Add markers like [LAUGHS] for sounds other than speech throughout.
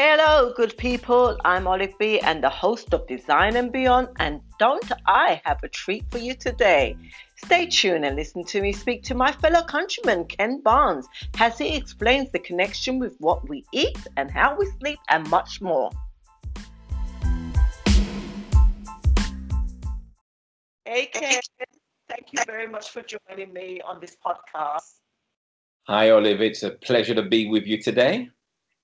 Hello, good people. I'm Olive B and the host of Design and Beyond. And don't I have a treat for you today? Stay tuned and listen to me speak to my fellow countryman, Ken Barnes, as he explains the connection with what we eat and how we sleep and much more. Hey, Ken. Thank you very much for joining me on this podcast. Hi, Olive. It's a pleasure to be with you today.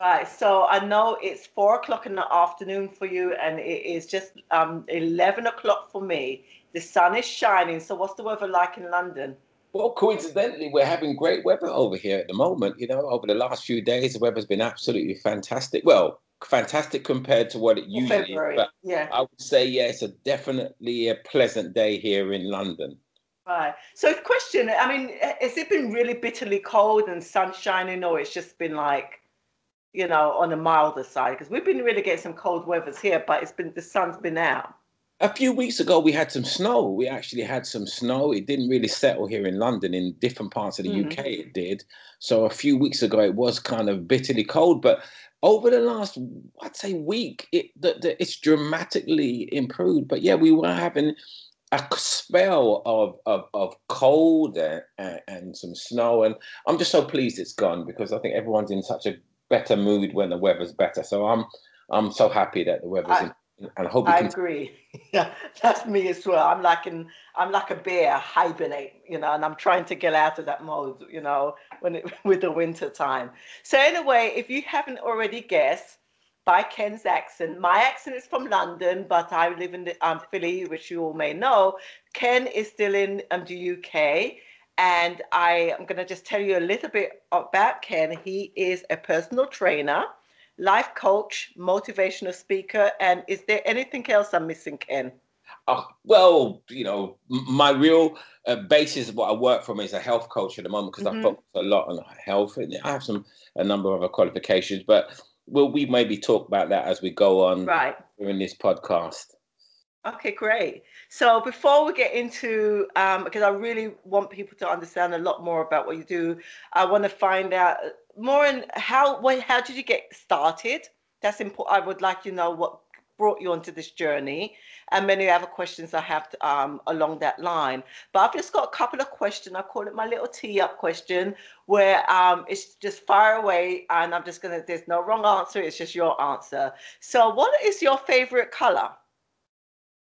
Right, so I know it's four o'clock in the afternoon for you, and it is just um, 11 o'clock for me. The sun is shining. So, what's the weather like in London? Well, coincidentally, we're having great weather over here at the moment. You know, over the last few days, the weather's been absolutely fantastic. Well, fantastic compared to what it usually February, is. But yeah. I would say, yeah, it's a definitely a pleasant day here in London. Right. So, question I mean, has it been really bitterly cold and sun shining, or it's just been like, you know, on the milder side? Because we've been really getting some cold weathers here, but it's been the sun's been out. A few weeks ago, we had some snow. We actually had some snow. It didn't really settle here in London. In different parts of the Mhm. UK, it did. So a few weeks ago, it was kind of bitterly cold. But over the last, I'd say, week, it the, the, it's dramatically improved. But yeah, we were having a spell of of, of cold and, and, and some snow, and I'm just so pleased it's gone because I think everyone's in such a better mood when the weather's better. So I'm I'm so happy that the weather's I- in, and I hope I agree. [LAUGHS] Yeah, that's me as well. I'm like in, I'm like a bear hibernate, you know, and I'm trying to get out of that mode, you know, when it, [LAUGHS] with the winter time. So anyway, if you haven't already guessed by Ken's accent, my accent is from London, but I live in the um, Philly, which you all may know. Ken is still in um, the UK. And I am going to just tell you a little bit about Ken. He is a personal trainer life coach, motivational speaker, and is there anything else I'm missing, Ken? Oh, well, you know, my real uh, basis of what I work from is a health coach at the moment because Mhm. I focus a lot on health. And I have some a number of other qualifications, but will we maybe talk about that as we go on Right. during this podcast? Okay, great. So before we get into, um, because I really want people to understand a lot more about what you do, I want to find out more in how, what, how did you get started? That's important. I would like to know what brought you onto this journey, and many other questions I have to, um, along that line. But I've just got a couple of questions. I call it my little tee up question, where um, it's just fire away, and I'm just gonna. There's no wrong answer. It's just your answer. So, what is your favorite color?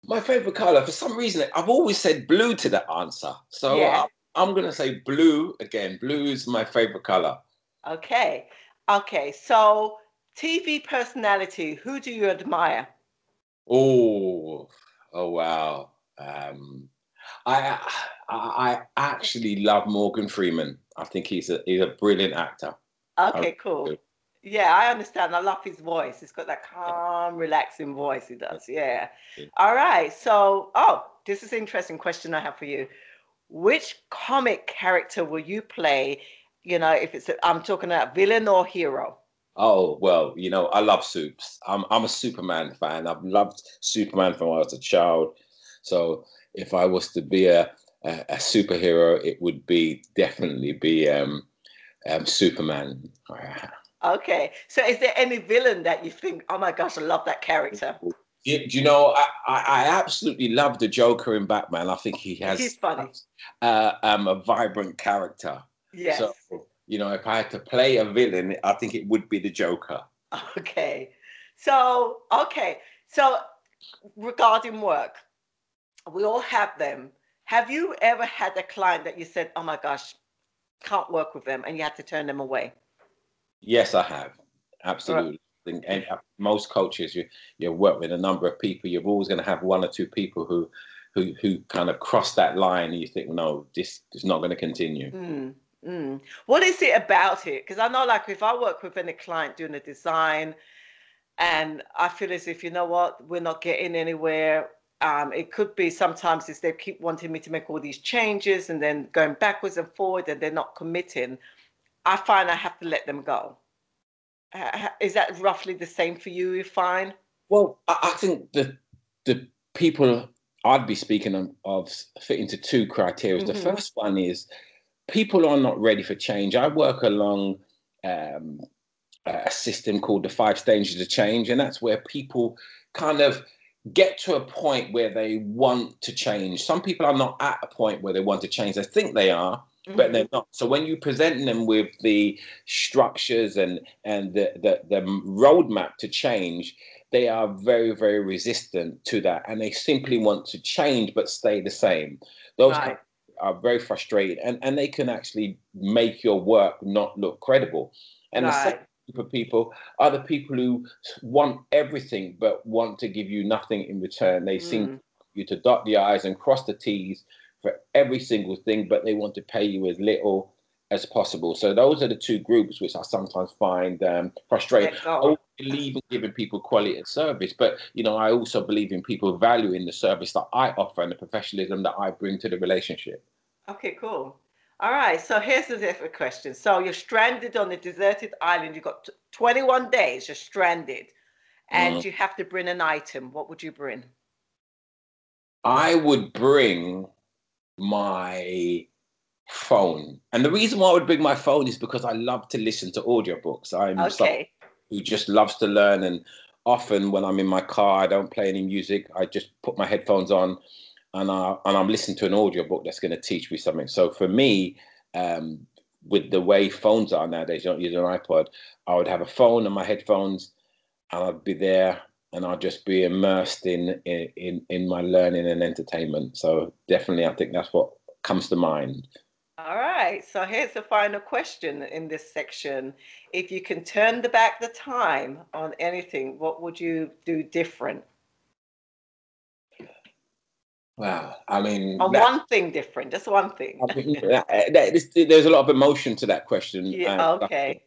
My favorite color, for some reason, I've always said blue to that answer. So Yeah. I, I'm going to say blue again. Blue is my favorite color. Okay. Okay. So, TV personality, who do you admire? Oh, oh wow. Um, I, I I actually love Morgan Freeman. I think he's a he's a brilliant actor. Okay, cool. Yeah, I understand. I love his voice. He's got that calm, relaxing voice. He does. Yeah. All right. So, oh, this is an interesting question I have for you. Which comic character will you play? You know, if it's, a, I'm talking about villain or hero. Oh well, you know I love soups. I'm I'm a Superman fan. I've loved Superman from when I was a child. So if I was to be a a, a superhero, it would be definitely be um, um Superman. [LAUGHS] Okay. So, is there any villain that you think, oh my gosh, I love that character? Do, you know? I, I, I absolutely love the Joker in Batman. I think he has He's funny. uh, um, a vibrant character. Yes. So you know, if I had to play a villain, I think it would be the Joker. Okay. So, okay. So, regarding work, we all have them. Have you ever had a client that you said, oh my gosh, can't work with them, and you had to turn them away? Yes, I have. Absolutely. And, and uh, most coaches, you you work with a number of people. You're always going to have one or two people who, who who kind of cross that line, and you think, no, this is not going to continue. Mm, mm. What is it about it? Because I know, like, if I work with any client doing a design, and I feel as if you know what, we're not getting anywhere. Um, it could be sometimes is they keep wanting me to make all these changes and then going backwards and forward, and they're not committing. I find I have to let them go. Uh, is that roughly the same for you? You find? Well, I, I think the the people I'd be speaking of, fit into two criteria. The Mhm. first one is people are not ready for change. I work along um, a system called the five stages of change, and that's where people kind of get to a point where they want to change. Some people are not at a point where they want to change. They think they are, mm-hmm. but they're not. So when you present them with the structures and and the, the the roadmap to change, they are very very resistant to that, and they simply want to change but stay the same. Those right. are very frustrated, and and they can actually make your work not look credible. And right. the second group of people are the people who want everything but want to give you nothing in return. They mm. seem you to dot the i's and cross the t's for every single thing, but they want to pay you as little as possible. So those are the two groups which I sometimes find um, frustrating. I believe in giving people quality of service, but you know I also believe in people valuing the service that I offer and the professionalism that I bring to the relationship. Okay, cool. All right, so here's the different question. So you're stranded on a deserted island. You've got 21 days, you're stranded, and mm. you have to bring an item. What would you bring? I would bring my phone. And the reason why I would bring my phone is because I love to listen to audiobooks. I'm okay. someone who just loves to learn. And often when I'm in my car, I don't play any music. I just put my headphones on and I and I'm listening to an audiobook that's going to teach me something. So for me, um, with the way phones are nowadays, you don't use an iPod. I would have a phone and my headphones, and I'd be there, and I'll just be immersed in in in my learning and entertainment. So definitely, I think that's what comes to mind. All right. So here's the final question in this section. If you can turn the back the time on anything, what would you do different? Wow, I mean, that, one thing different, just one thing. I mean, that, eh, that, there's a lot of emotion to that question. Yeah, uh, okay.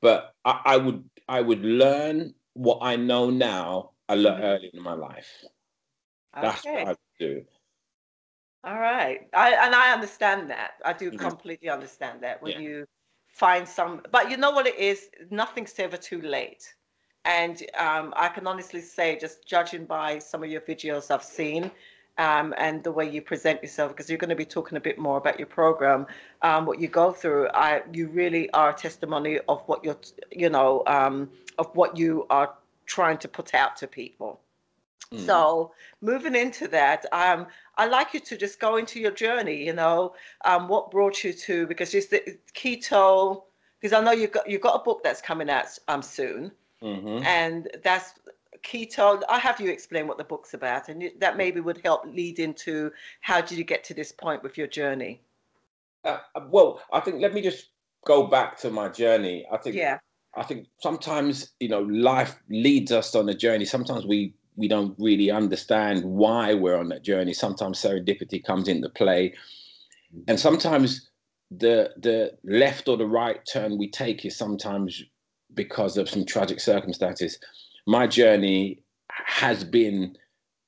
But I, I, would, I would learn what I know now a lot mm-hmm. earlier in my life. That's okay. what I do. All right, I, and I understand that. I do mm-hmm. completely understand that when yeah. you find some, but you know what it is. Nothing's ever too late. And um, I can honestly say, just judging by some of your videos I've seen, um, and the way you present yourself, because you're going to be talking a bit more about your program, um, what you go through. I, you really are a testimony of what you're, you know, um, of what you are trying to put out to people. Mm. So moving into that, um, I'd like you to just go into your journey. You know, um, what brought you to because it's the keto. Because I know you've got you've got a book that's coming out um, soon, mm-hmm. and that's keto i'll have you explain what the book's about and that maybe would help lead into how did you get to this point with your journey? Uh, uh, well i think let me just go back to my journey. I think yeah. I think sometimes you know life leads us on a journey. Sometimes we we don't really understand why we're on that journey. Sometimes serendipity comes into play. And sometimes the the left or the right turn we take is sometimes because of some tragic circumstances my journey has been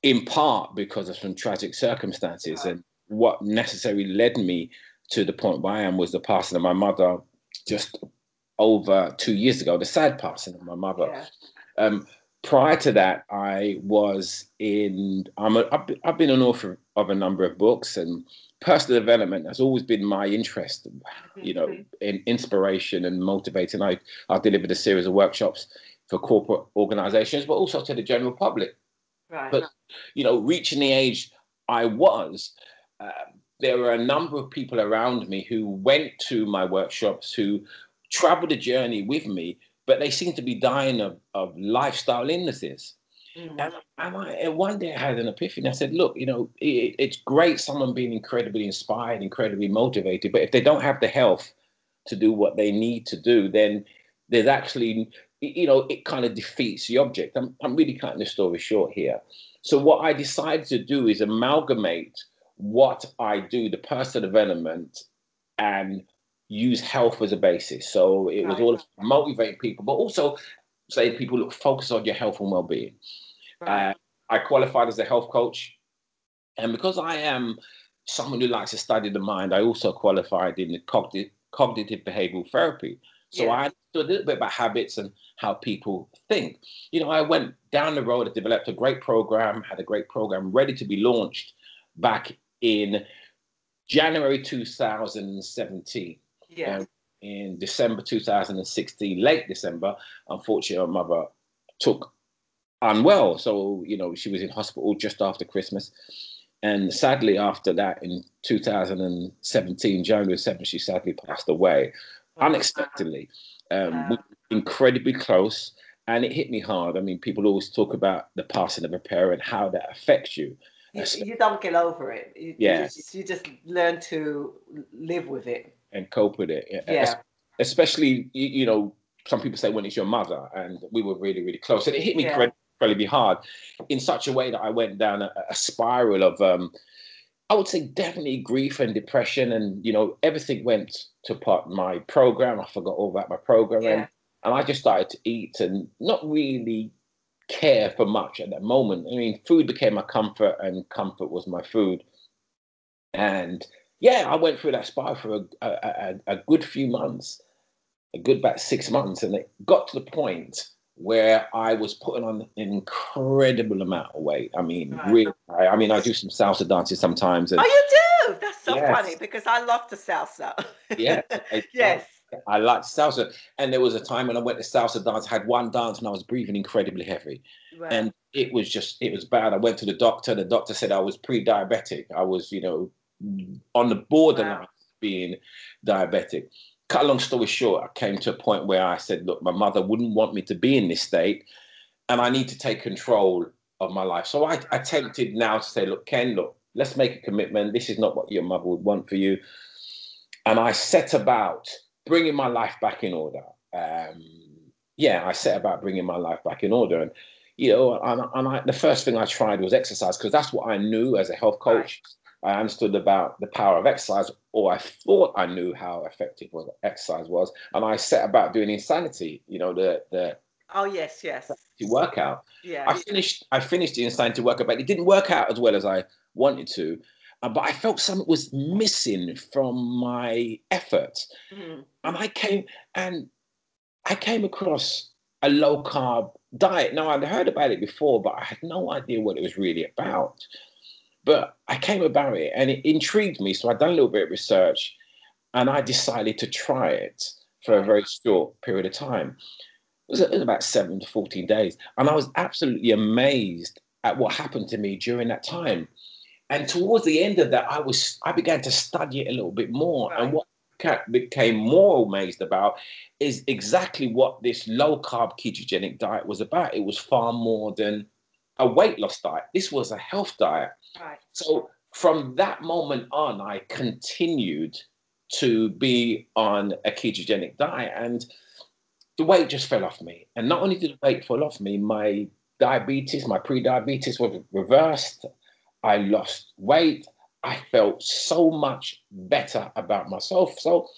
in part because of some tragic circumstances and what necessarily led me to the point where I am was the passing of my mother just over two years ago, the sad passing of my mother. Yeah. Um, prior to that, I was in, I'm a, I've, been, I've been an author of a number of books and personal development has always been my interest, you know, mm-hmm. in inspiration and motivating. I, I've delivered a series of workshops for corporate organizations, but also to the general public. Right. But, you know, reaching the age I was, uh, there were a number of people around me who went to my workshops, who traveled the journey with me, but they seemed to be dying of, of lifestyle illnesses. Mm. And, and, I, and, one day I had an epiphany. I said, look, you know, it, it's great someone being incredibly inspired, incredibly motivated, but if they don't have the health to do what they need to do, then there's actually you know, it kind of defeats the object. I'm, I'm really cutting the story short here. So what I decided to do is amalgamate what I do, the personal development, and use health as a basis. So it was all motivating people, but also say people look focus on your health and well-being. Right. Uh, I qualified as a health coach, and because I am someone who likes to study the mind, I also qualified in the cognitive, cognitive behavioral therapy. So yeah. I understood a little bit about habits and how people think. You know, I went down the road, I developed a great program, had a great program ready to be launched back in January 2017. Yeah. Um, in December 2016, late December, unfortunately, my mother took unwell. So, you know, she was in hospital just after Christmas. And sadly, after that, in 2017, January 7th, she sadly passed away unexpectedly. Um, we incredibly close, and it hit me hard. I mean, people always talk about the passing of a parent, how that affects you. You, you don't get over it. You, yes. You just, you just learn to live with it and cope with it. Yeah. Especially, you know, some people say when it's your mother, and we were really, really close, and it hit me yeah. incredibly hard in such a way that I went down a, a spiral of, um, I would say, definitely grief and depression, and you know, everything went to part. My program, I forgot all about my program, yeah. and, and I just started to eat and not really care for much at that moment. I mean, food became my comfort, and comfort was my food, and yeah, I went through that spiral for a, a, a, a good few months, a good about six months, and it got to the point where I was putting on an incredible amount of weight. I mean, right. really, I, I, mean, I do some salsa dances sometimes. And, oh, you do? That's so yes. funny because I love the salsa. yeah. [LAUGHS] yes. I like salsa. And there was a time when I went to salsa dance, I had one dance and I was breathing incredibly heavy. Right. And it was just, it was bad. I went to the doctor. The doctor said I was pre diabetic. I was, you know, on the borderline wow. being diabetic. Cut a long story short, I came to a point where I said, look, my mother wouldn't want me to be in this state, and I need to take control of my life. So I attempted now to say, look, Ken, look, let's make a commitment. This is not what your mother would want for you. And I set about bringing my life back in order. Um, yeah, I set about bringing my life back in order. And, you know, and, and I, the first thing I tried was exercise because that's what I knew as a health coach. I understood about the power of exercise, or I thought I knew how effective was exercise was, and I set about doing insanity. You know, the the oh yes, yes, workout. Yeah, I finished. I finished the insanity workout, but it didn't work out as well as I wanted to. Uh, but I felt something was missing from my effort, mm-hmm. and I came and I came across a low carb diet. Now I'd heard about it before, but I had no idea what it was really about. But I came about it and it intrigued me. So I'd done a little bit of research and I decided to try it for a very short period of time. It was, it was about seven to 14 days. And I was absolutely amazed at what happened to me during that time. And towards the end of that, I was I began to study it a little bit more. Right. And what became more amazed about is exactly what this low carb ketogenic diet was about. It was far more than a weight loss diet. This was a health diet. Right. So from that moment on, I continued to be on a ketogenic diet and the weight just fell off me. And not only did the weight fall off me, my diabetes, my pre-diabetes was reversed. I lost weight. I felt so much better about myself. So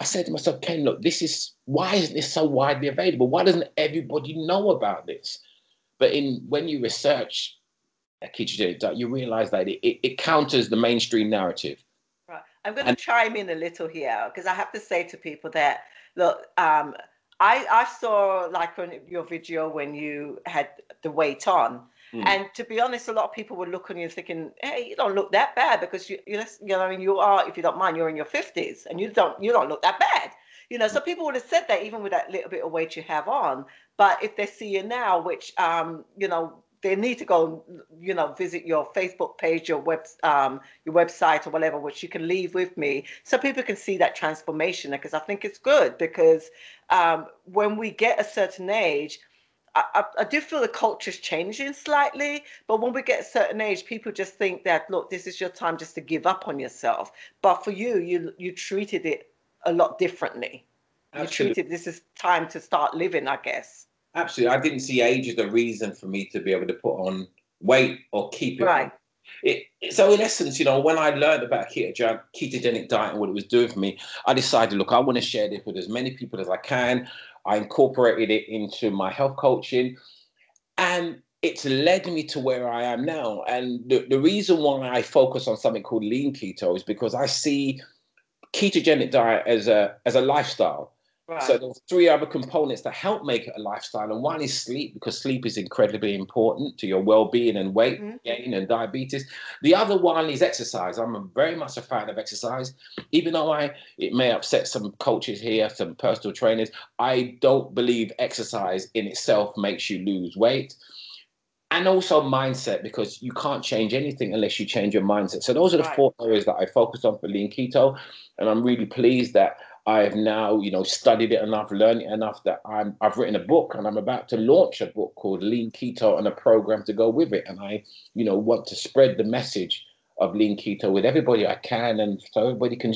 I said to myself, Ken, look, this is why isn't this so widely available? Why doesn't everybody know about this? But in when you research a ketogenic you realize that it, it, it counters the mainstream narrative. Right. I'm going to chime in a little here because I have to say to people that look, um, I I saw like on your video when you had the weight on. Mm. And to be honest, a lot of people would look on you thinking, "Hey, you don't look that bad because you, you know, I mean, you are, if you don't mind, you're in your fifties, and you don't, you don't look that bad." You know, so people would have said that even with that little bit of weight you have on. But if they see you now, which um, you know, they need to go, you know, visit your Facebook page, your web, um, your website or whatever, which you can leave with me, so people can see that transformation. Because I think it's good because um, when we get a certain age, I, I, I, do feel the culture's changing slightly, but when we get a certain age, people just think that look, this is your time just to give up on yourself. But for you, you you treated it a lot differently. Absolutely. You treated this is time to start living, I guess. Absolutely. I didn't see age as a reason for me to be able to put on weight or keep it. Right. It, so in essence, you know, when I learned about ketogenic, ketogenic diet and what it was doing for me, I decided, look, I want to share this with as many people as I can. I incorporated it into my health coaching, and it's led me to where I am now. And the, the reason why I focus on something called lean keto is because I see ketogenic diet as a as a lifestyle. Right. So there's three other components that help make it a lifestyle, and one is sleep because sleep is incredibly important to your well-being and weight mm-hmm. gain and diabetes. The other one is exercise. I'm very much a fan of exercise, even though I it may upset some coaches here, some personal trainers. I don't believe exercise in itself makes you lose weight and also mindset because you can't change anything unless you change your mindset. So those are the right. four areas that I focus on for lean keto, and I'm really pleased that I have now, you know, studied it enough, learned it enough that I'm I've written a book and I'm about to launch a book called Lean Keto and a program to go with it. And I, you know, want to spread the message of lean keto with everybody I can, and so everybody can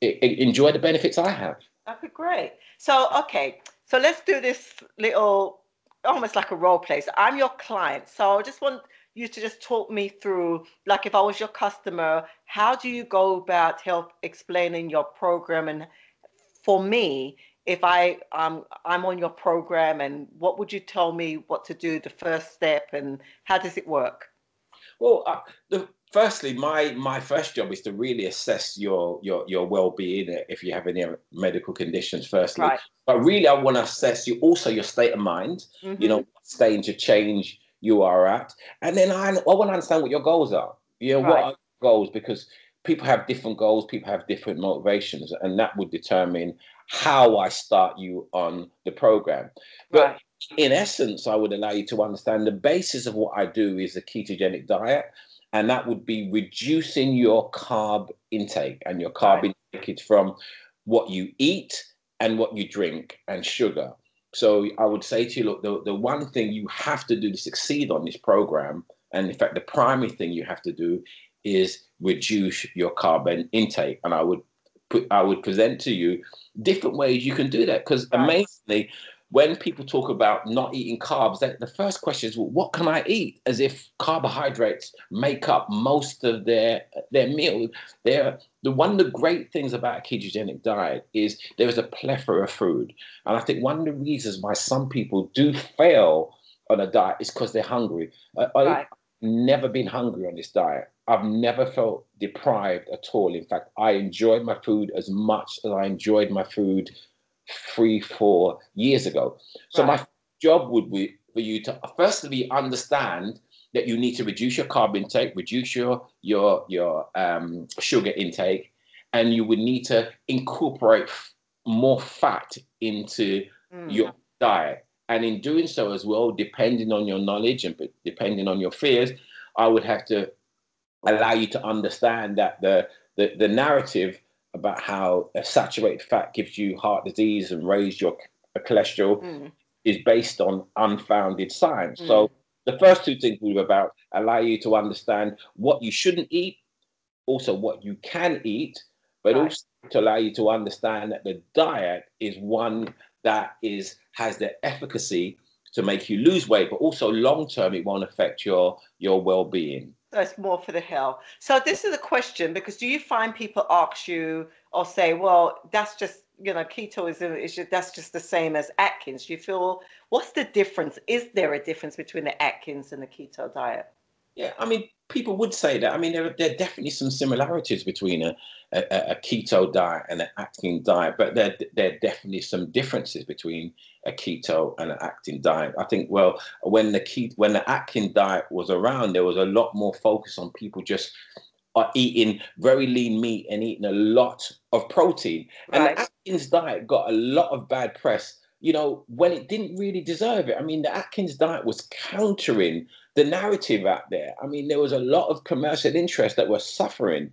enjoy the benefits I have. That'd be great. So okay, so let's do this little, almost like a role play. So I'm your client, so I just want you to just talk me through, like if I was your customer, how do you go about help explaining your program and for me, if I um, I'm on your program, and what would you tell me what to do, the first step, and how does it work? Well, uh, the, firstly, my my first job is to really assess your your your well being if you have any medical conditions. Firstly, right. but really, I want to assess you also your state of mind. Mm-hmm. You know, what stage of change you are at, and then I I want to understand what your goals are. You know, right. what are your goals because people have different goals, people have different motivations, and that would determine how I start you on the program. But right. in essence, I would allow you to understand the basis of what I do is a ketogenic diet, and that would be reducing your carb intake, and your carb right. intake from what you eat and what you drink and sugar. So I would say to you, look, the, the one thing you have to do to succeed on this program, and in fact, the primary thing you have to do is reduce your carbon intake. And I would put, I would present to you different ways you can do that. Because amazingly, when people talk about not eating carbs, the first question is, well, what can I eat? As if carbohydrates make up most of their their meal. They're, the one of the great things about a ketogenic diet is there is a plethora of food, and I think one of the reasons why some people do fail on a diet is because they're hungry. Right. I've never been hungry on this diet. I've never felt deprived at all. In fact, I enjoyed my food as much as I enjoyed my food three, four years ago. So right. my job would be for you to firstly understand that you need to reduce your carb intake, reduce your your your um, sugar intake, and you would need to incorporate more fat into mm. your diet. And in doing so as well, depending on your knowledge and depending on your fears, I would have to allow you to understand that the, the, the narrative about how a saturated fat gives you heart disease and raise your cholesterol mm. is based on unfounded science. Mm. So the first two things we were about allow you to understand what you shouldn't eat, also what you can eat, but right. also to allow you to understand that the diet is one that is has the efficacy to make you lose weight, but also long term it won't affect your your well being. That's more for the hell. So this is a question because do you find people ask you or say, well, that's just you know, keto is, is just, that's just the same as Atkins. Do you feel what's the difference? Is there a difference between the Atkins and the keto diet? Yeah, I mean, people would say that. I mean, there, there are definitely some similarities between a, a, a keto diet and an Atkins diet, but there, there are definitely some differences between a keto and an Atkins diet. I think, well, when the keto, when the Atkins diet was around, there was a lot more focus on people just uh, eating very lean meat and eating a lot of protein. And the Atkins diet got a lot of bad press you know, when it didn't really deserve it. I mean, the Atkins diet was countering the narrative out there. I mean, there was a lot of commercial interest that were suffering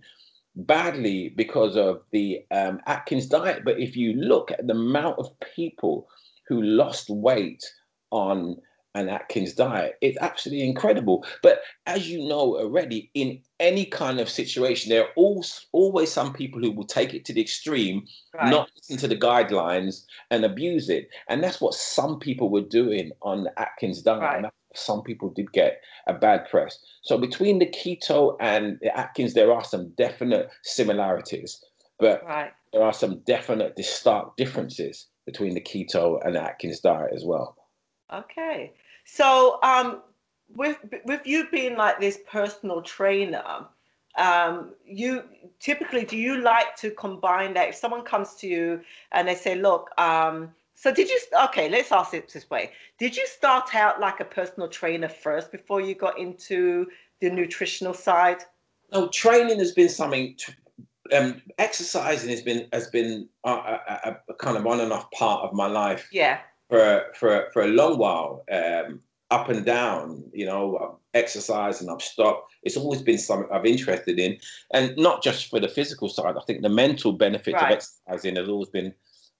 badly because of the um, Atkins diet. But if you look at the amount of people who lost weight on an Atkins diet, it's absolutely incredible. But as you know already, in any kind of situation, there are always, always some people who will take it to the extreme, right. not listen to the guidelines and abuse it. And that's what some people were doing on the Atkins diet. Right some people did get a bad press. So between the keto and the Atkins, there are some definite similarities, but right. there are some definite stark differences between the keto and the Atkins diet as well. Okay, so um, with with you being like this personal trainer, um, you typically do you like to combine that? If someone comes to you and they say, "Look," um, so did you? Okay, let's ask it this way: Did you start out like a personal trainer first before you got into the nutritional side? No, training has been something. um, exercising has been has been a, a, a, kind of on and off part of my life. Yeah. For for for a long while, um, up and down. You know, I've exercised and I've stopped. It's always been something I've interested in, and not just for the physical side. I think the mental benefits right. of exercising has always been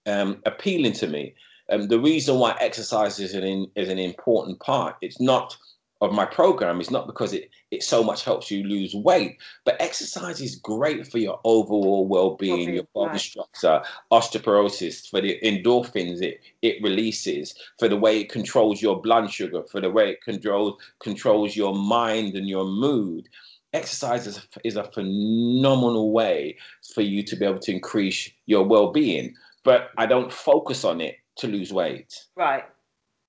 um, appealing to me. Um, the reason why exercise is an is an important part. It's not of my program is not because it, it so much helps you lose weight, but exercise is great for your overall well-being, well-being your body right. structure, osteoporosis, for the endorphins it, it releases, for the way it controls your blood sugar, for the way it controls controls your mind and your mood. Exercise is is a phenomenal way for you to be able to increase your well-being, but I don't focus on it to lose weight. Right.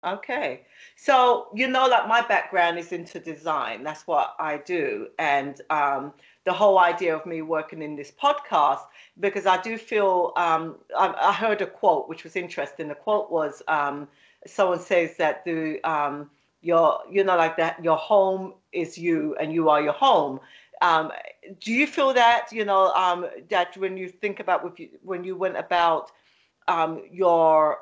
Okay. So, you know, like my background is into design. That's what I do. And um, the whole idea of me working in this podcast, because I do feel, um, I, I, heard a quote which was interesting. The quote was um, someone says that the, um, your, you know, like that, your home is you and you are your home. Um, do you feel that, you know, um, that when you think about, when you went about your,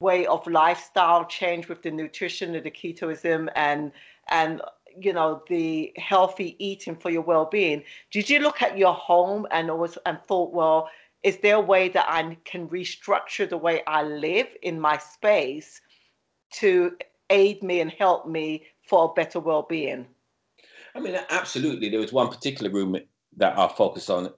way of lifestyle change with the nutrition and the ketoism and and you know the healthy eating for your well-being. Did you look at your home and always and thought well is there a way that i can restructure the way i live in my space to aid me and help me for a better well-being? I mean absolutely. There was one particular room that i focused on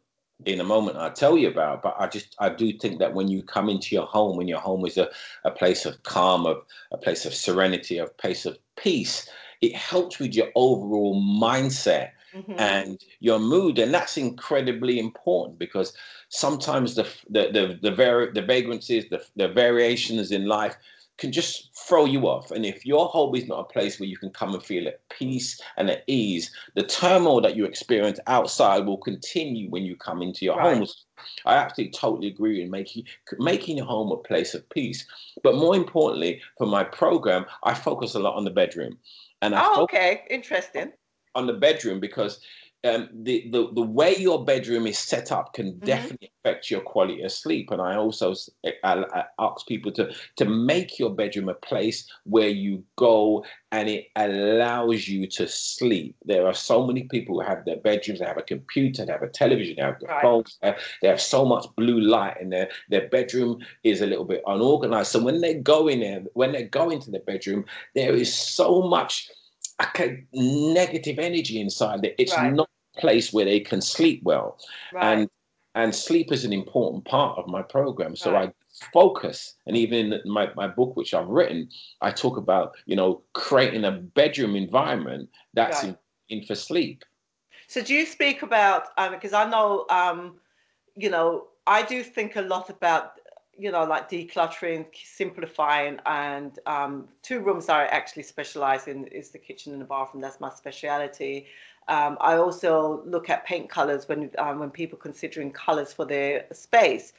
in a moment I'll tell you about. But I just I do think that when you come into your home, when your home is a, a place of calm, of a place of serenity, a place of peace, it helps with your overall mindset mm-hmm. and your mood. And that's incredibly important because sometimes the the the the, vari- the vagrancies, the, the variations in life can just throw you off. And if your home is not a place where you can come and feel at peace and at ease, the turmoil that you experience outside will continue when you come into your right. homes. I absolutely totally agree in making making your home a place of peace. But more importantly, for my program, I focus a lot on the bedroom. And I oh, okay, interesting. On the bedroom because um, the, the the way your bedroom is set up can mm-hmm. definitely affect your quality of sleep. And I also I, I ask people to to make your bedroom a place where you go and it allows you to sleep. There are so many people who have their bedrooms. They have a computer, they have a television, they have right. phones. They have, they have so much blue light, and their their bedroom is a little bit unorganized. So when they go in there, when they go into the bedroom, there is so much okay, negative energy inside there. It's right. not place where they can sleep well. Right. And and sleep is an important part of my program. So right. I focus, and even in my, my book, which I've written, I talk about, you know, creating a bedroom environment that's right. in, in, for sleep. So do you speak about, because um, I know, um, you know, I do think a lot about, you know, like decluttering, simplifying, and um, two rooms I actually specialize in is the kitchen and the bathroom. That's my speciality. Um, I also look at paint colors when um, when people considering colors for their space.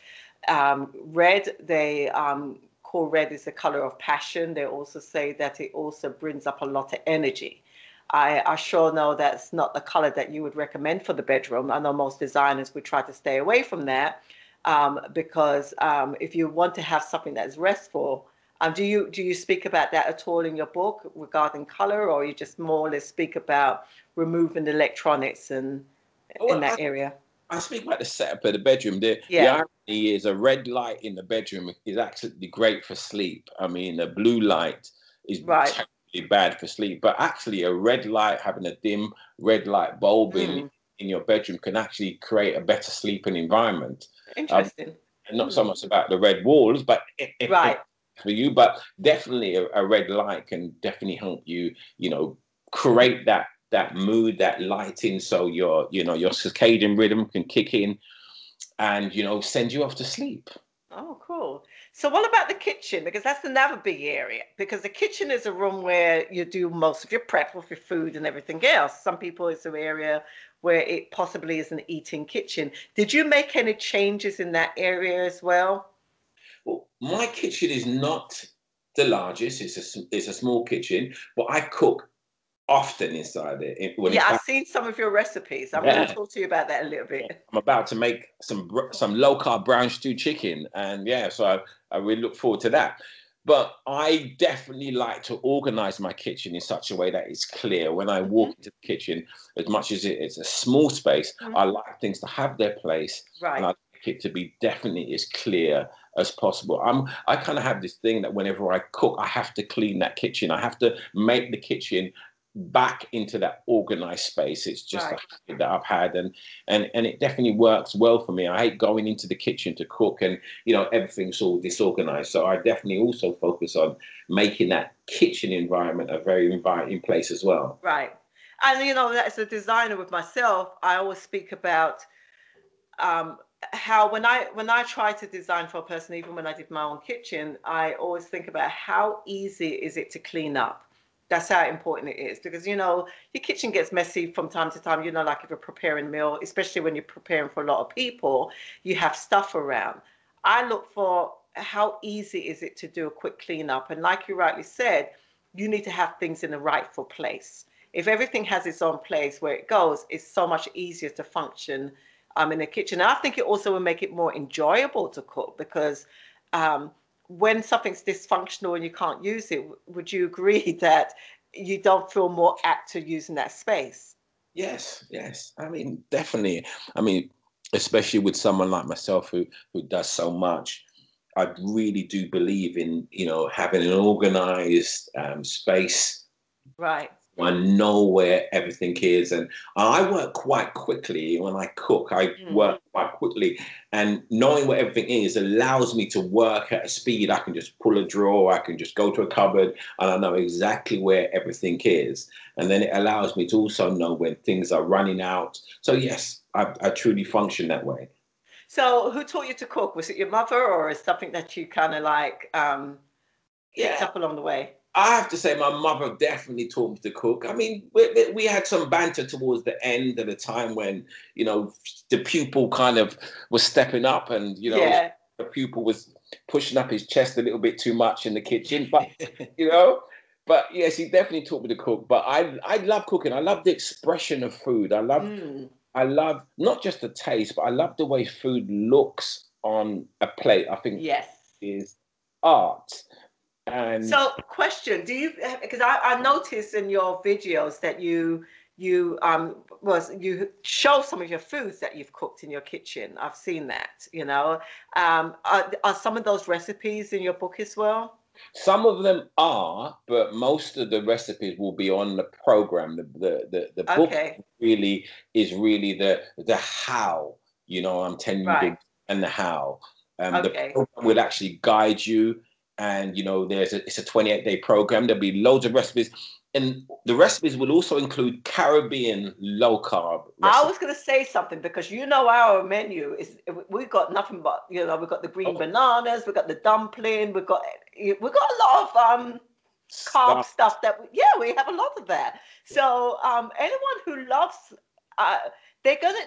Um, red, they um, call red is the color of passion. They also say that it also brings up a lot of energy. I, I sure know that's not the color that you would recommend for the bedroom. I know most designers would try to stay away from that um, because um, if you want to have something that's restful, um, do you do you speak about that at all in your book regarding color, or you just more or less speak about removing electronics and well, in that I, area? I speak about the setup of the bedroom. The, yeah. the irony is a red light in the bedroom is absolutely great for sleep. I mean, a blue light is right. terribly bad for sleep, but actually, a red light having a dim red light bulb mm. in in your bedroom can actually create a better sleeping environment. Interesting. Um, and not mm. so much about the red walls, but if, right for you, but definitely a, a red light can definitely help you, you know, create that that mood, that lighting, so your you know your circadian rhythm can kick in, and you know send you off to sleep. Oh, cool. So, what about the kitchen? Because that's another big area. Because the kitchen is a room where you do most of your prep with your food and everything else. Some people, it's an area where it possibly is an eating kitchen. Did you make any changes in that area as well? Well, my kitchen is not the largest. It's a it's a small kitchen, but I cook often inside it. Yeah, I've seen some of your recipes. I'm yeah. going to talk to you about that a little bit. I'm about to make some some low carb brown stew chicken, and yeah, so I, I really look forward to that. But I definitely like to organize my kitchen in such a way that it's clear. When I walk mm-hmm. into the kitchen, as much as it, it's a small space, mm-hmm. I like things to have their place. Right. And I like it to be definitely as clear as possible. I'm I kind of have this thing that whenever I cook, I have to clean that kitchen. I have to make the kitchen back into that organized space. It's just right. a habit that I've had, and and and it definitely works well for me. I hate going into the kitchen to cook, and you know everything's all disorganized. So I definitely also focus on making that kitchen environment a very inviting place as well. Right, and you know as a designer with myself, I always speak about. Um, how when I when I try to design for a person, even when I did my own kitchen, I always think about how easy is it to clean up? That's how important it is because you know your kitchen gets messy from time to time you know like if you're preparing meal especially when you're preparing for a lot of people you have stuff around. I look for how easy is it to do a quick cleanup and like you rightly said you need to have things in the rightful place. If everything has its own place where it goes it's so much easier to function um, in the kitchen and i think it also will make it more enjoyable to cook because um, when something's dysfunctional and you can't use it, would you agree [LAUGHS] that you don't feel more apt to using that space? Yes, yes. I mean, definitely. I mean, especially with someone like myself who who does so much, I really do believe in you know having an organized um, space. Right. I know where everything is, and I work quite quickly when I cook. I mm. work quite quickly, and knowing where everything is allows me to work at a speed. I can just pull a drawer, I can just go to a cupboard, and I know exactly where everything is. And then it allows me to also know when things are running out. So yes, I, I truly function that way. So, who taught you to cook? Was it your mother, or is something that you kind of like um, picked up along the way? I have to say, my mother definitely taught me to cook. I mean, we, we had some banter towards the end of the time when, you know, the pupil kind of was stepping up and, you know, yeah. the pupil was pushing up his chest a little bit too much in the kitchen. But, you know, but yes, he definitely taught me to cook. But I, I love cooking. I love the expression of food. I love, mm. I love not just the taste, but I love the way food looks on a plate. I think yes. is art. And so, question: Do you? Because I, I noticed in your videos that you you um was you show some of your foods that you've cooked in your kitchen. I've seen that. You know, um, are, are some of those recipes in your book as well? Some of them are, but most of the recipes will be on the program. The the the, the book okay. really is really the the how. You know, I'm telling you right. the and the how. Um, okay. The program will actually guide you and you know there's a, it's a 28 day program there'll be loads of recipes and the recipes will also include caribbean low carb recipes. i was going to say something because you know our menu is we've got nothing but you know we've got the green oh. bananas we've got the dumpling we've got we've got a lot of um carb stuff, stuff that we, yeah we have a lot of that so um anyone who loves uh they're gonna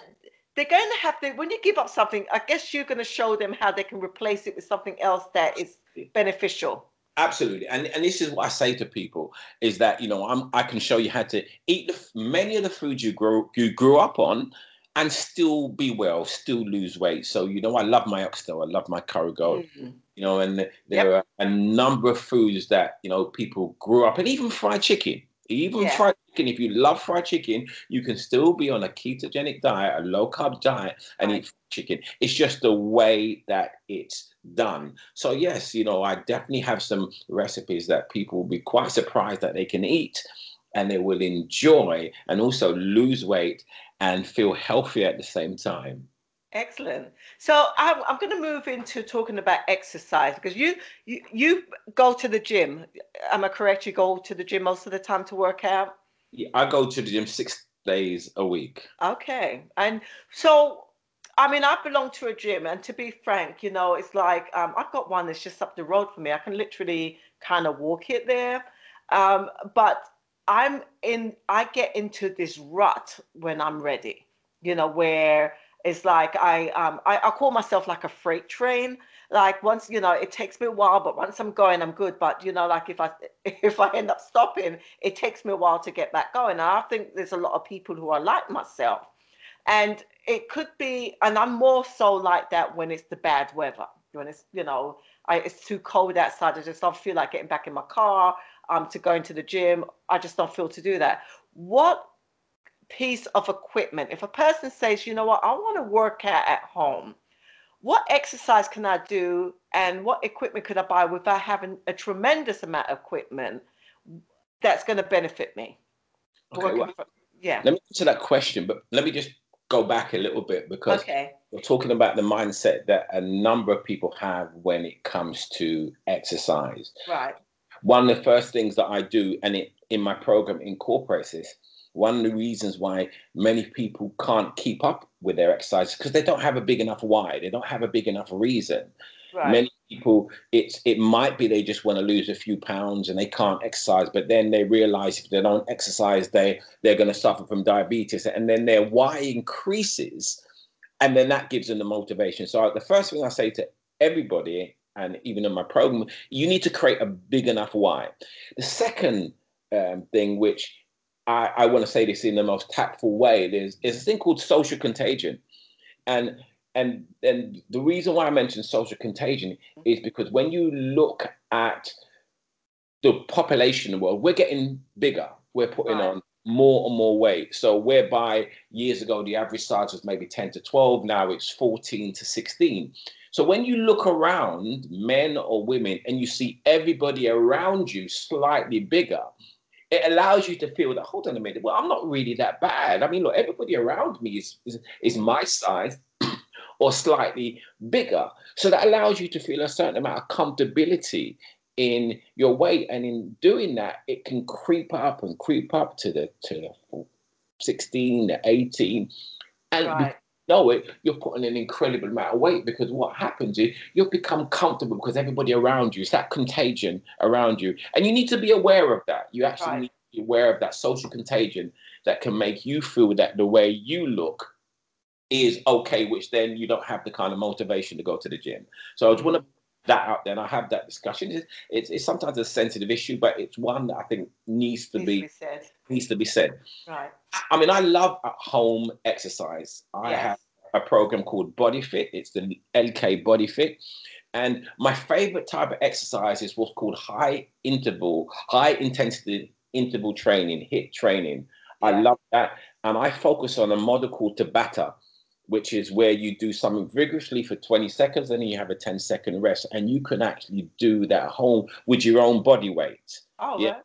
they're going to have to when you give up something i guess you're going to show them how they can replace it with something else that is beneficial. Absolutely. And and this is what i say to people is that you know i'm i can show you how to eat the, many of the foods you grew you grew up on and still be well still lose weight. So you know i love my oxtail i love my curry goat mm-hmm. you know and there yep. are a number of foods that you know people grew up and even fried chicken even yeah. fried chicken, if you love fried chicken, you can still be on a ketogenic diet, a low carb diet, and right. eat chicken. It's just the way that it's done. So, yes, you know, I definitely have some recipes that people will be quite surprised that they can eat and they will enjoy and also lose weight and feel healthy at the same time. Excellent. So I'm, I'm going to move into talking about exercise because you, you you go to the gym. Am I correct? You go to the gym most of the time to work out. Yeah, I go to the gym six days a week. Okay, and so I mean, I belong to a gym, and to be frank, you know, it's like um, I've got one that's just up the road for me. I can literally kind of walk it there. Um, but I'm in, I get into this rut when I'm ready, you know, where it's like I, um, I, I call myself like a freight train. Like once, you know, it takes me a while, but once I'm going, I'm good. But you know, like if I [LAUGHS] if I end up stopping, it takes me a while to get back going. And I think there's a lot of people who are like myself, and it could be, and I'm more so like that when it's the bad weather. When it's, you know, I, it's too cold outside. I just don't feel like getting back in my car um, to going to the gym. I just don't feel to do that. What piece of equipment, if a person says, you know what, I want to work out at home, what exercise can I do and what equipment could I buy without having a tremendous amount of equipment that's going to benefit me? Okay, well, for, yeah. Let me answer that question, but let me just go back a little bit because okay. we're talking about the mindset that a number of people have when it comes to exercise. Right one of the first things that I do, and it in my program incorporates this. One of the reasons why many people can't keep up with their exercise because they don't have a big enough why, they don't have a big enough reason. Right. Many people, it's it might be they just want to lose a few pounds and they can't exercise, but then they realize if they don't exercise, they they're going to suffer from diabetes, and then their why increases, and then that gives them the motivation. So the first thing I say to everybody and even in my program, you need to create a big enough why. The second um, thing, which I, I want to say this in the most tactful way, There's, is a thing called social contagion. And and and the reason why I mention social contagion is because when you look at the population in the world, we're getting bigger. We're putting right. on more and more weight. So whereby years ago the average size was maybe 10 to 12, now it's 14 to 16. So when you look around, men or women, and you see everybody around you slightly bigger, it allows you to feel that, hold on a minute, well, I'm not really that bad. I mean, look, everybody around me is, is, is my size [CLEARS THROAT] or slightly bigger. So that allows you to feel a certain amount of comfortability in your weight. And in doing that, it can creep up and creep up to the to the 16, the 18. And right know it, you're putting an incredible amount of weight because what happens is you'll become comfortable because everybody around you, it's that contagion around you. And you need to be aware of that. You actually right. need to be aware of that social contagion that can make you feel that the way you look is okay, which then you don't have the kind of motivation to go to the gym. So I just want mm. to that out there and I have that discussion. It's, it's, it's, sometimes a sensitive issue, but it's one that I think needs to needs be, to be said. needs to be said. Right. I mean, I love at home exercise. I yes. have a program called Body Fit. It's the LK Body Fit. And my favorite type of exercise is what's called high interval, high intensity interval training, HIIT training. Yeah. I love that. And I focus on a model called Tabata which is where you do something vigorously for 20 seconds and then you have a 10 second rest. And you can actually do that at home with your own body weight. Oh, yeah.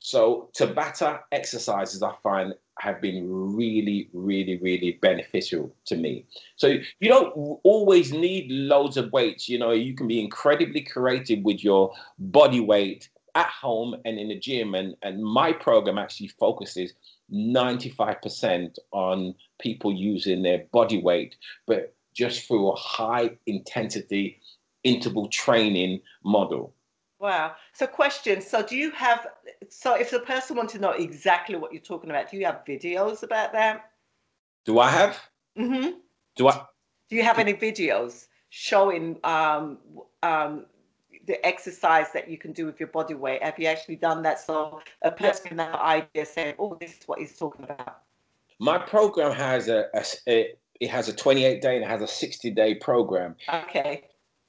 So Tabata exercises I find have been really, really, really beneficial to me. So you don't always need loads of weights. You know, you can be incredibly creative with your body weight at home and in the gym. And, and my program actually focuses 95% on people using their body weight, but just through a high intensity interval training model. Wow. So, question. So, do you have? So, if the person wants to know exactly what you're talking about, do you have videos about that? Do I have? Mm-hmm. Do I? Do you have any videos showing um, um, the exercise that you can do with your body weight? Have you actually done that so a person can have an idea saying, "Oh, this is what he's talking about"? My program has a, a, a it has a 28 day and it has a 60 day program. Okay.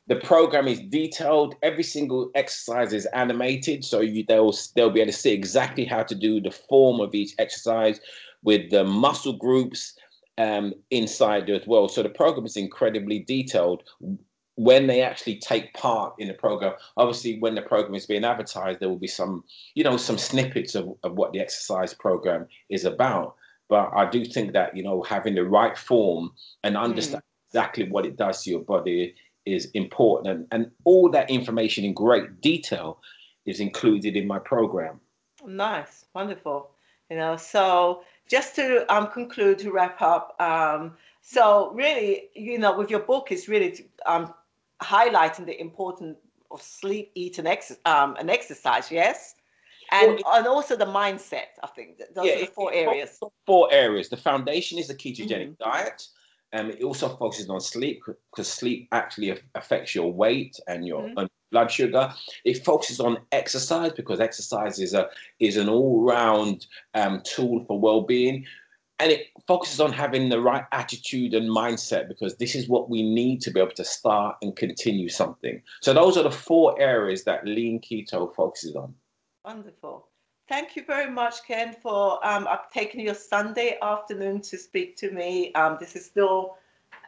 The program is detailed. Every single exercise is animated, so you they'll they'll be able to see exactly how to do the form of each exercise with the muscle groups um, inside as well. So the program is incredibly detailed when they actually take part in the program obviously when the program is being advertised there will be some you know some snippets of, of what the exercise program is about but i do think that you know having the right form and hmm. understand mm. exactly what it does to your body is important and, and all that information in great detail is included in my program nice wonderful you know so just to um, conclude to wrap up um, So really, you know, with your book, is really um, highlighting the importance of sleep, eat, and, ex- um, and exercise. Yes. And, well, and also the mindset, I think. Those yeah, are the four areas. Four areas. The foundation is the ketogenic mm-hmm. diet. Um, it also focuses on sleep because sleep actually affects your weight and your mm-hmm. blood sugar. It focuses on exercise because exercise is a is an all round um, tool for well being, and it focuses on having the right attitude and mindset because this is what we need to be able to start and continue something. So those are the four areas that Lean Keto focuses on. Wonderful. Thank you very much, Ken, for um, taking your Sunday afternoon to speak to me. Um, this is still,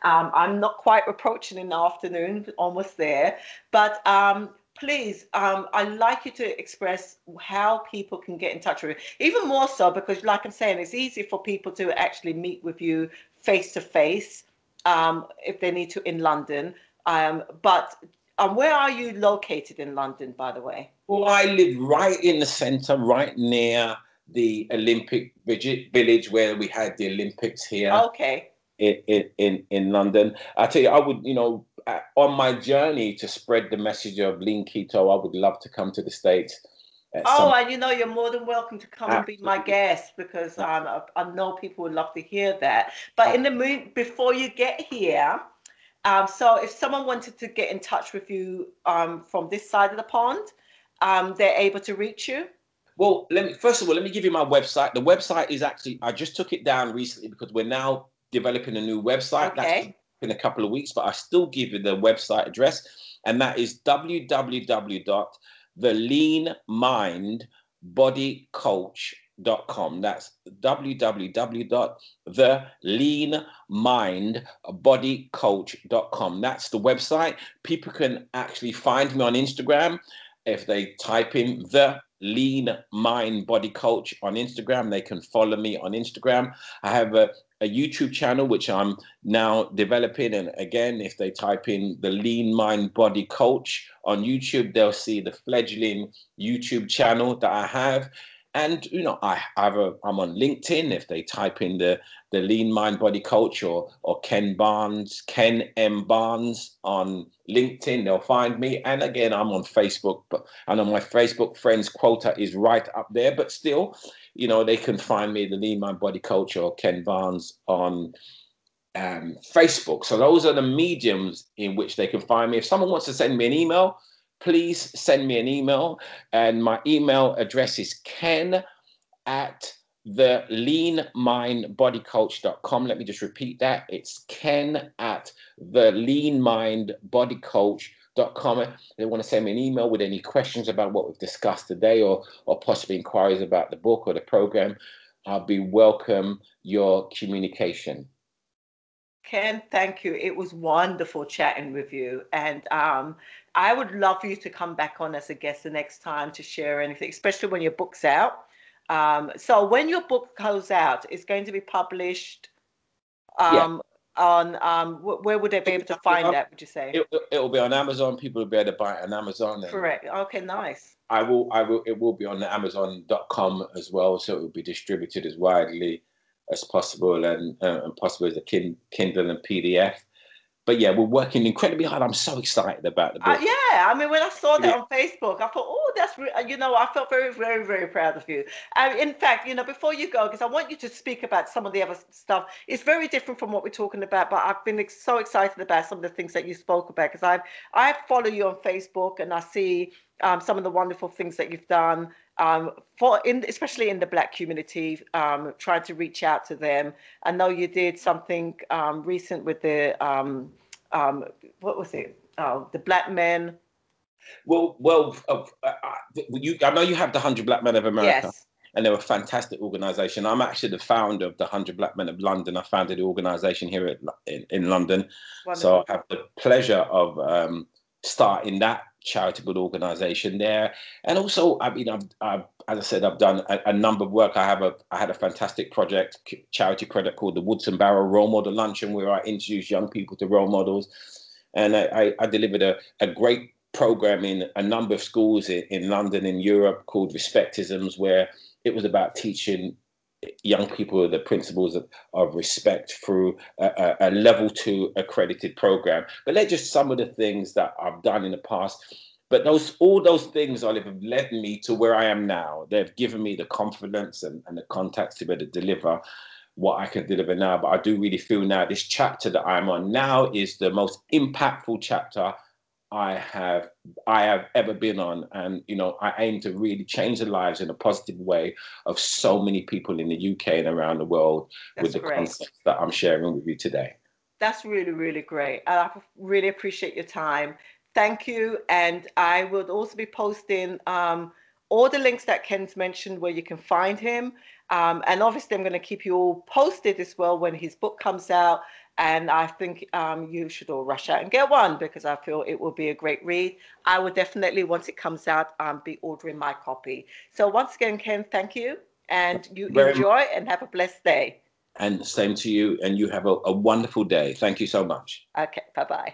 um, I'm not quite approaching in the afternoon, almost there. But um, please, um, I'd like you to express how people can get in touch with you. Even more so, because like I'm saying, it's easy for people to actually meet with you face to face if they need to in London. Um, but where are you located in London, by the way? Well, I live right in the centre, right near the Olympic village where we had the Olympics here. Okay. In, in, in London. I tell you, I would, you know, on my journey to spread the message of lean keto, I would love to come to the States. Oh, some... and you know, you're more than welcome to come Absolutely. and be my guest because um, I, I know people would love to hear that. But in the moon, before you get here, um, so if someone wanted to get in touch with you um, from this side of the pond, um, they're able to reach you. Well, let me first of all let me give you my website. The website is actually I just took it down recently because we're now developing a new website. Okay. That's in a couple of weeks, but I still give you the website address, and that is www.theleanmindbodycoach.com. That's www.theleanmindbodycoach.com. That's the website. People can actually find me on Instagram if they type in the lean mind body coach on Instagram. They can follow me on Instagram. I have a, a YouTube channel which I'm now developing. And again, if they type in the lean mind body coach on YouTube, they'll see the fledgling YouTube channel that I have and you know I have a I'm on LinkedIn. If they type in the the Lean Mind Body Coach or or Ken Barnes, Ken M Barnes on LinkedIn, they'll find me. And again, I'm on Facebook, but I know my Facebook friends quota is right up there. But still, you know, they can find me the Lean Mind Body Coach or Ken Barnes on um, Facebook. So those are the mediums in which they can find me. If someone wants to send me an email, please send me an email. And my email address is ken at the leanmindbodycoach.com. Let me just repeat that. It's ken at the leanmindbodycoach.com. They want to send me an email with any questions about what we've discussed today or, or possibly inquiries about the book or the program. I'll be welcome your communication. Ken, thank you. It was wonderful chatting with you. And um, I would love for you to come back on as a guest the next time to share anything, especially when your book's out. Um, so when your book goes out, it's going to be published um, yeah. on um, where would they be able to find that? Would you say it, it will be on Amazon? People will be able to buy it on Amazon. Correct. Okay, nice. I will. I will. It will be on the Amazon.com as well, so it will be distributed as widely as possible and, uh, and possible as a Kindle and PDF but yeah, we're working incredibly hard. I'm so excited about the uh, book. Uh, yeah, I mean, when I saw that on Facebook, I thought, oh, that's re-, you know, I felt very, very, very proud of you. And in fact, you know, before you go, because I want you to speak about some of the other stuff. It's very different from what we're talking about, but I've been so excited about some of the things that you spoke about because I I follow you on Facebook and I see um, some of the wonderful things that you've done um, for in especially in the black community, um, trying to reach out to them. I know you did something um, recent with the um, um, what was it? Oh, the black men. Well, well, uh, uh, you, I know you have the Hundred Black Men of America. Yes. And they're a fantastic organization. I'm actually the founder of the 100 Black Men of London. I founded the organization here at, in, in London. Wonderful. So I have the pleasure of um, starting that charitable organization there. And also, I mean, I've, I've as I said, I've done a, a, number of work. I have a, I had a fantastic project, charity project called the Woodson Barrow Role Model Luncheon, where I introduced young people to role models. And I, I, I delivered a, a great program in a number of schools in, in London, in Europe, called Respectisms, where it was about teaching young people the principles of, of respect through a, a, level two accredited program. But they're just some of the things that I've done in the past. But those all those things Olive have led me to where I am now. They've given me the confidence and, and the contacts to be able to deliver what I can deliver now. But I do really feel now this chapter that I'm on now is the most impactful chapter I have I have ever been on, and you know I aim to really change the lives in a positive way of so many people in the UK and around the world That's with the great. concepts that I'm sharing with you today. That's really really great. I really appreciate your time. Thank you, and I will also be posting um, all the links that Ken's mentioned where you can find him. Um, and obviously, I'm going to keep you all posted as well when his book comes out and I think um, you should all rush out and get one because I feel it will be a great read. I will definitely, once it comes out, um, be ordering my copy. So once again, Ken, thank you, and you Very enjoy much. and have a blessed day. And same to you, and you have a, a wonderful day. Thank you so much. Okay, bye bye.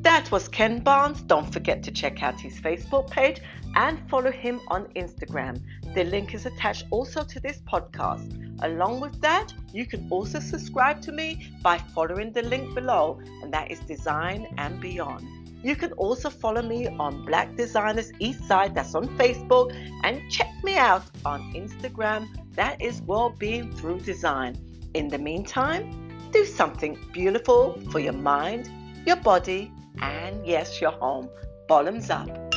That was Ken Barnes. Don't forget to check out his Facebook page and follow him on Instagram. The link is attached also to this podcast. Along with that, you can also subscribe to me by following the link below, and that is Design and Beyond. You can also follow me on Black Designers East Side, that's on Facebook, and check me out on Instagram, that is Wellbeing Through Design. In the meantime, do something beautiful for your mind, your body, and yes, your home. Bottoms up.